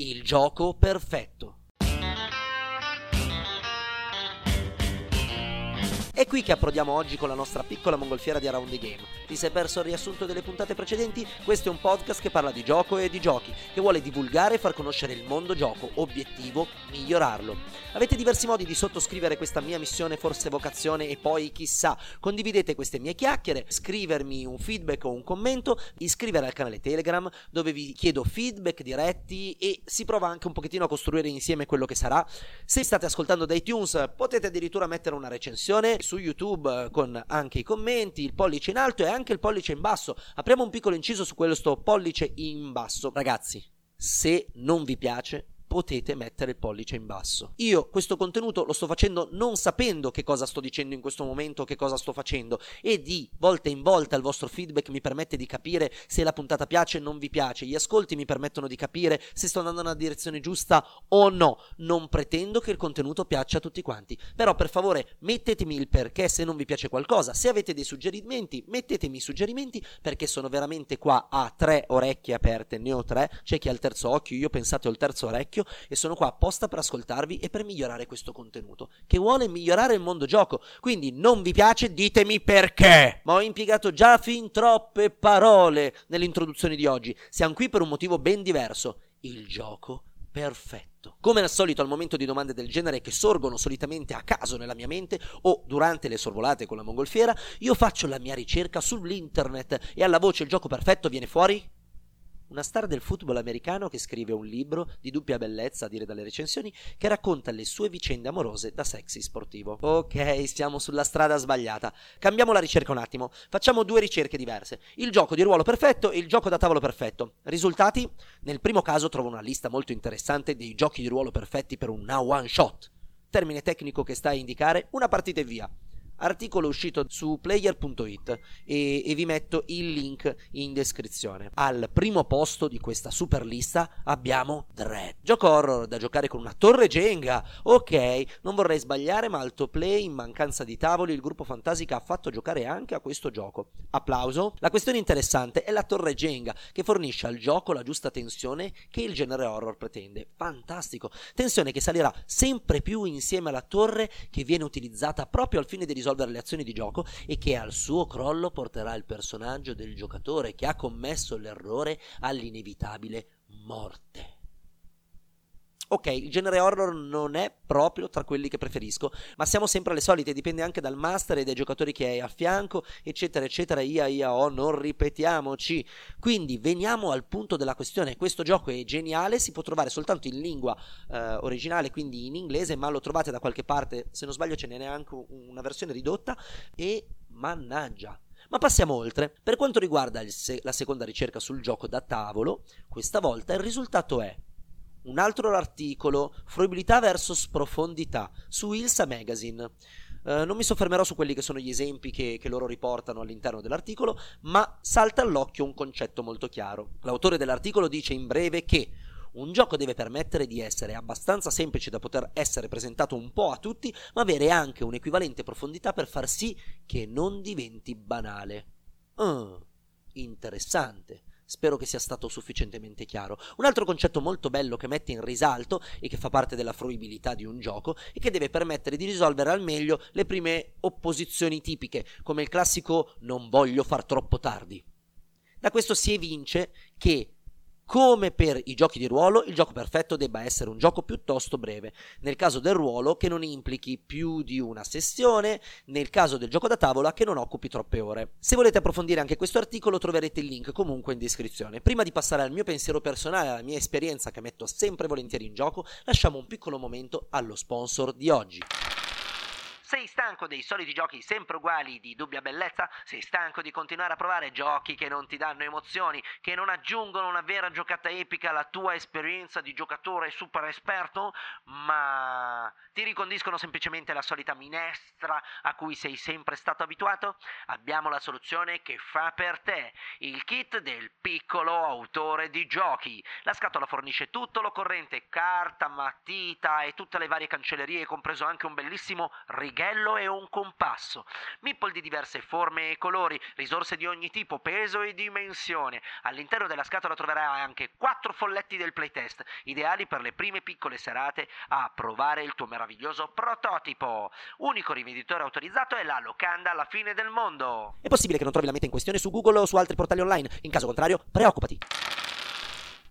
Il gioco perfetto. È qui che approdiamo oggi con la nostra piccola mongolfiera di Around the Game. Ti sei perso il riassunto delle puntate precedenti? Questo è un podcast che parla di gioco e di giochi, che vuole divulgare e far conoscere il mondo gioco, obiettivo migliorarlo. Avete diversi modi di sottoscrivere questa mia missione, forse vocazione e poi chissà, condividete queste mie chiacchiere, scrivermi un feedback o un commento, iscrivere al canale Telegram dove vi chiedo feedback diretti e si prova anche un pochettino a costruire insieme quello che sarà. Se state ascoltando da iTunes potete addirittura mettere una recensione su YouTube eh, con anche i commenti, il pollice in alto e anche il pollice in basso. Apriamo un piccolo inciso su questo pollice in basso. Ragazzi, se non vi piace, potete mettere il pollice in basso. Io questo contenuto lo sto facendo non sapendo che cosa sto dicendo in questo momento, che cosa sto facendo e di volta in volta il vostro feedback mi permette di capire se la puntata piace o non vi piace, gli ascolti mi permettono di capire se sto andando nella direzione giusta o no. Non pretendo che il contenuto piaccia a tutti quanti, però per favore mettetemi il perché se non vi piace qualcosa, se avete dei suggerimenti mettetemi i suggerimenti perché sono veramente qua a tre orecchie aperte, ne ho tre, c'è chi ha il terzo occhio, io pensate ho il terzo orecchio orecchio e sono qua apposta per ascoltarvi e per migliorare questo contenuto, che vuole migliorare il mondo gioco. Quindi non vi piace, ditemi perché. Ma ho impiegato già fin troppe parole nell'introduzione di oggi. Siamo qui per un motivo ben diverso. Il gioco perfetto. Come al solito al momento di domande del genere che sorgono solitamente a caso nella mia mente o durante le sorvolate con la mongolfiera, io faccio la mia ricerca sull'internet e alla voce il gioco perfetto viene fuori una star del football americano che scrive un libro di dubbia bellezza, a dire dalle recensioni, che racconta le sue vicende amorose da sexy sportivo. Ok, siamo sulla strada sbagliata. Cambiamo la ricerca un attimo. Facciamo due ricerche diverse. Il gioco di ruolo perfetto e il gioco da tavolo perfetto. Risultati? Nel primo caso trovo una lista molto interessante dei giochi di ruolo perfetti per un now one shot. Termine tecnico che sta a indicare una partita e via articolo uscito su player.it e, e, vi metto il link in descrizione. Al primo posto di questa super lista abbiamo Dread, gioco horror da giocare con una torre Jenga. Ok, non vorrei sbagliare, ma alto play in mancanza di tavoli il gruppo Fantasica ha fatto giocare anche a questo gioco. Applauso. La questione interessante è la torre Jenga che fornisce al gioco la giusta tensione che il genere horror pretende. Fantastico. Tensione che salirà sempre più insieme alla torre che viene utilizzata proprio al fine di risolvere risolvere le azioni di gioco e che al suo crollo porterà il personaggio del giocatore che ha commesso l'errore all'inevitabile morte. Ok, il genere horror non è proprio tra quelli che preferisco, ma siamo sempre alle solite, dipende anche dal master e dai giocatori che hai a fianco, eccetera, eccetera, ia, ia, oh, non ripetiamoci. Quindi veniamo al punto della questione, questo gioco è geniale, si può trovare soltanto in lingua eh, originale, quindi in inglese, ma lo trovate da qualche parte, se non sbaglio ce n'è anche una versione ridotta, e mannaggia, ma passiamo oltre. Per quanto riguarda se- la seconda ricerca sul gioco da tavolo, questa volta il risultato è un altro articolo, fruibilità versus profondità, su Ilsa Magazine. Uh, non mi soffermerò su quelli che sono gli esempi che, che, loro riportano all'interno dell'articolo, ma salta all'occhio un concetto molto chiaro. L'autore dell'articolo dice in breve che un gioco deve permettere di essere abbastanza semplice da poter essere presentato un po' a tutti, ma avere anche un'equivalente profondità per far sì che non diventi banale. Uh, interessante. Spero che sia stato sufficientemente chiaro. Un altro concetto molto bello che mette in risalto e che fa parte della fruibilità di un gioco e che deve permettere di risolvere al meglio le prime opposizioni tipiche, come il classico non voglio far troppo tardi. Da questo si evince che come per i giochi di ruolo, il gioco perfetto debba essere un gioco piuttosto breve. Nel caso del ruolo, che non implichi più di una sessione, nel caso del gioco da tavola, che non occupi troppe ore. Se volete approfondire anche questo articolo, troverete il link comunque in descrizione. Prima di passare al mio pensiero personale, alla mia esperienza che metto sempre volentieri in gioco, lasciamo un piccolo momento allo sponsor di oggi. Sei stanco dei soliti giochi sempre uguali di dubbia bellezza? Sei stanco di continuare a provare giochi che non ti danno emozioni, che non aggiungono una vera giocata epica alla tua esperienza di giocatore super esperto, ma ti ricondiscono semplicemente la solita minestra a cui sei sempre stato abituato? Abbiamo la soluzione che fa per te, il kit del piccolo autore di giochi. La scatola fornisce tutto l'occorrente, carta, matita e tutte le varie cancellerie, compreso anche un bellissimo righello e un compasso. Meeple di diverse forme e colori, risorse di ogni tipo, peso e dimensione. All'interno della scatola troverai anche quattro folletti del playtest, ideali per le prime piccole serate a provare il tuo meraviglioso prototipo. Unico rivenditore autorizzato è la locanda alla fine del mondo. È possibile che non trovi la meta in questione su Google o su altri portali online? In caso contrario, preoccupati.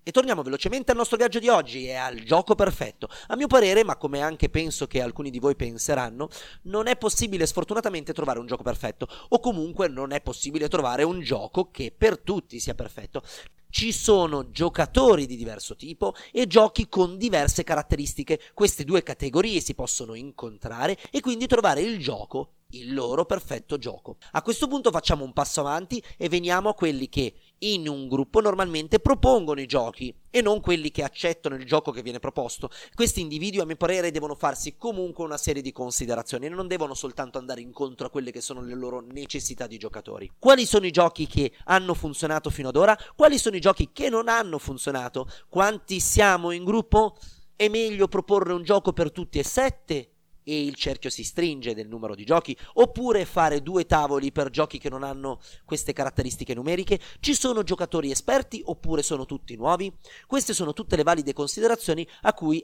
E torniamo velocemente al nostro viaggio di oggi e al gioco perfetto. A mio parere, ma come anche penso che alcuni di voi penseranno, non è possibile sfortunatamente trovare un gioco perfetto, o comunque non è possibile trovare un gioco che per tutti sia perfetto. Ci sono giocatori di diverso tipo e giochi con diverse caratteristiche. Queste due categorie si possono incontrare e quindi trovare il gioco il loro perfetto gioco. A questo punto facciamo un passo avanti e veniamo a quelli che in un gruppo normalmente propongono i giochi e non quelli che accettano il gioco che viene proposto. Questi individui, a mio parere, devono farsi comunque una serie di considerazioni e non devono soltanto andare incontro a quelle che sono le loro necessità di giocatori. Quali sono i giochi che hanno funzionato fino ad ora? Quali sono i giochi che non hanno funzionato? Quanti siamo in gruppo? È meglio proporre un gioco per tutti e sette? E il cerchio si stringe del numero di giochi, oppure fare due tavoli per giochi che non hanno queste caratteristiche numeriche, ci sono giocatori esperti oppure sono tutti nuovi? Queste sono tutte le valide considerazioni a cui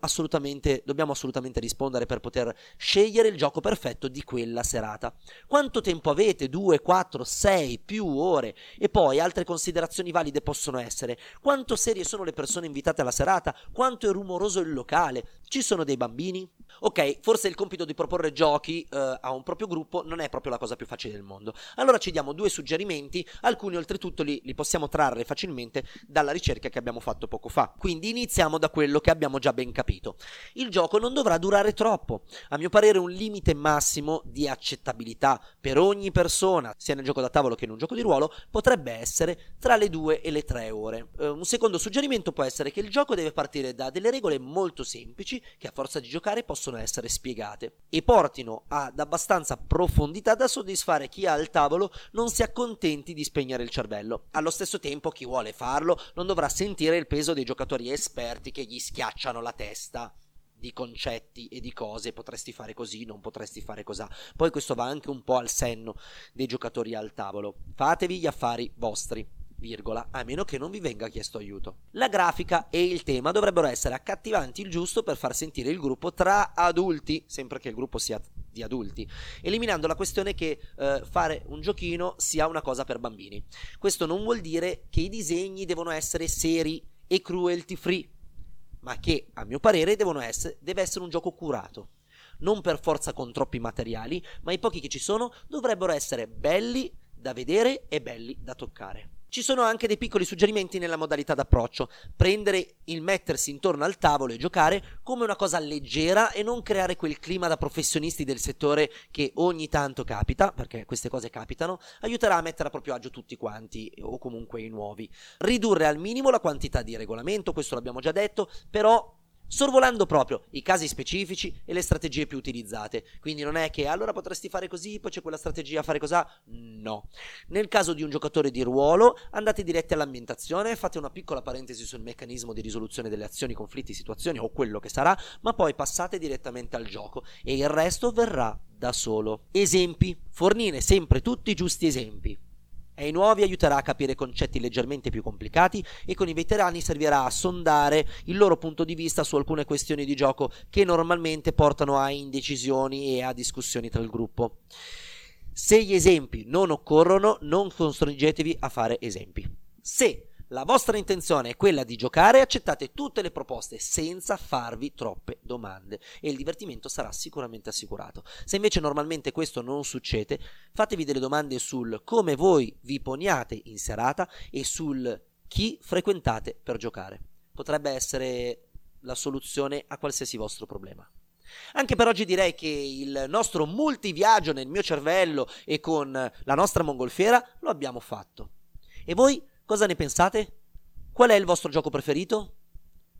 assolutamente, dobbiamo assolutamente rispondere per poter scegliere il gioco perfetto di quella serata. Quanto tempo avete? 2, 4, 6, più ore? E poi altre considerazioni valide possono essere quanto serie sono le persone invitate alla serata? Quanto è rumoroso il locale? Ci sono dei bambini? Ok, forse il compito di proporre giochi eh, a un proprio gruppo non è proprio la cosa più facile del mondo. Allora ci diamo due suggerimenti, alcuni oltretutto li, li possiamo trarre facilmente dalla ricerca che abbiamo fatto poco fa. Quindi iniziamo da quello che abbiamo già ben capito. Il gioco non dovrà durare troppo. A mio parere un limite massimo di accettabilità per ogni persona, sia nel gioco da tavolo che in un gioco di ruolo, potrebbe essere tra le due e le tre ore. Uh, un secondo suggerimento può essere che il gioco deve partire da delle regole molto semplici che a forza di giocare possono essere spiegate e portino ad abbastanza profondità da soddisfare chi ha al tavolo non si accontenti di spegnere il cervello. Allo stesso tempo chi vuole farlo non dovrà sentire il peso dei giocatori esperti che gli schiacciano la testa di concetti e di cose, potresti fare così, non potresti fare così. Poi questo va anche un po' al senno dei giocatori al tavolo. Fatevi gli affari vostri virgola, a meno che non vi venga chiesto aiuto. La grafica e il tema dovrebbero essere accattivanti il giusto per far sentire il gruppo tra adulti, sempre che il gruppo sia di adulti, eliminando la questione che eh, fare un giochino sia una cosa per bambini. Questo non vuol dire che i disegni devono essere seri e cruelty free, ma che a mio parere essere, deve essere un gioco curato. Non per forza con troppi materiali, ma i pochi che ci sono dovrebbero essere belli da vedere e belli da toccare. Ci sono anche dei piccoli suggerimenti nella modalità d'approccio. Prendere il mettersi intorno al tavolo e giocare come una cosa leggera e non creare quel clima da professionisti del settore che ogni tanto capita, perché queste cose capitano, aiuterà a mettere a proprio agio tutti quanti o comunque i nuovi. Ridurre al minimo la quantità di regolamento, questo l'abbiamo già detto, però sorvolando proprio i casi specifici e le strategie più utilizzate. Quindi non è che allora potresti fare così, poi c'è quella strategia fare così. No. Nel caso di un giocatore di ruolo, andate diretti all'ambientazione, fate una piccola parentesi sul meccanismo di risoluzione delle azioni, conflitti, situazioni o quello che sarà, ma poi passate direttamente al gioco e il resto verrà da solo. Esempi. Fornire sempre tutti i giusti esempi ai nuovi aiuterà a capire concetti leggermente più complicati e con i veterani servirà a sondare il loro punto di vista su alcune questioni di gioco che normalmente portano a indecisioni e a discussioni tra il gruppo. Se gli esempi non occorrono, non costringetevi a fare esempi. Se la vostra intenzione è quella di giocare, accettate tutte le proposte senza farvi troppe domande e il divertimento sarà sicuramente assicurato. Se invece normalmente questo non succede, fatevi delle domande sul come voi vi poniate in serata e sul chi frequentate per giocare. Potrebbe essere la soluzione a qualsiasi vostro problema. Anche per oggi direi che il nostro multiviaggio nel mio cervello e con la nostra mongolfiera lo abbiamo fatto. E voi cosa ne pensate? Qual è il vostro gioco preferito?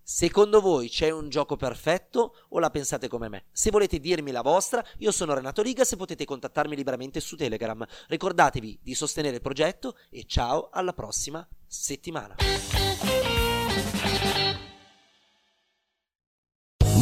Secondo voi c'è un gioco perfetto o la pensate come me? Se volete dirmi la vostra, io sono Renato Rigas e potete contattarmi liberamente su Telegram. Ricordatevi di sostenere il progetto e ciao alla prossima settimana.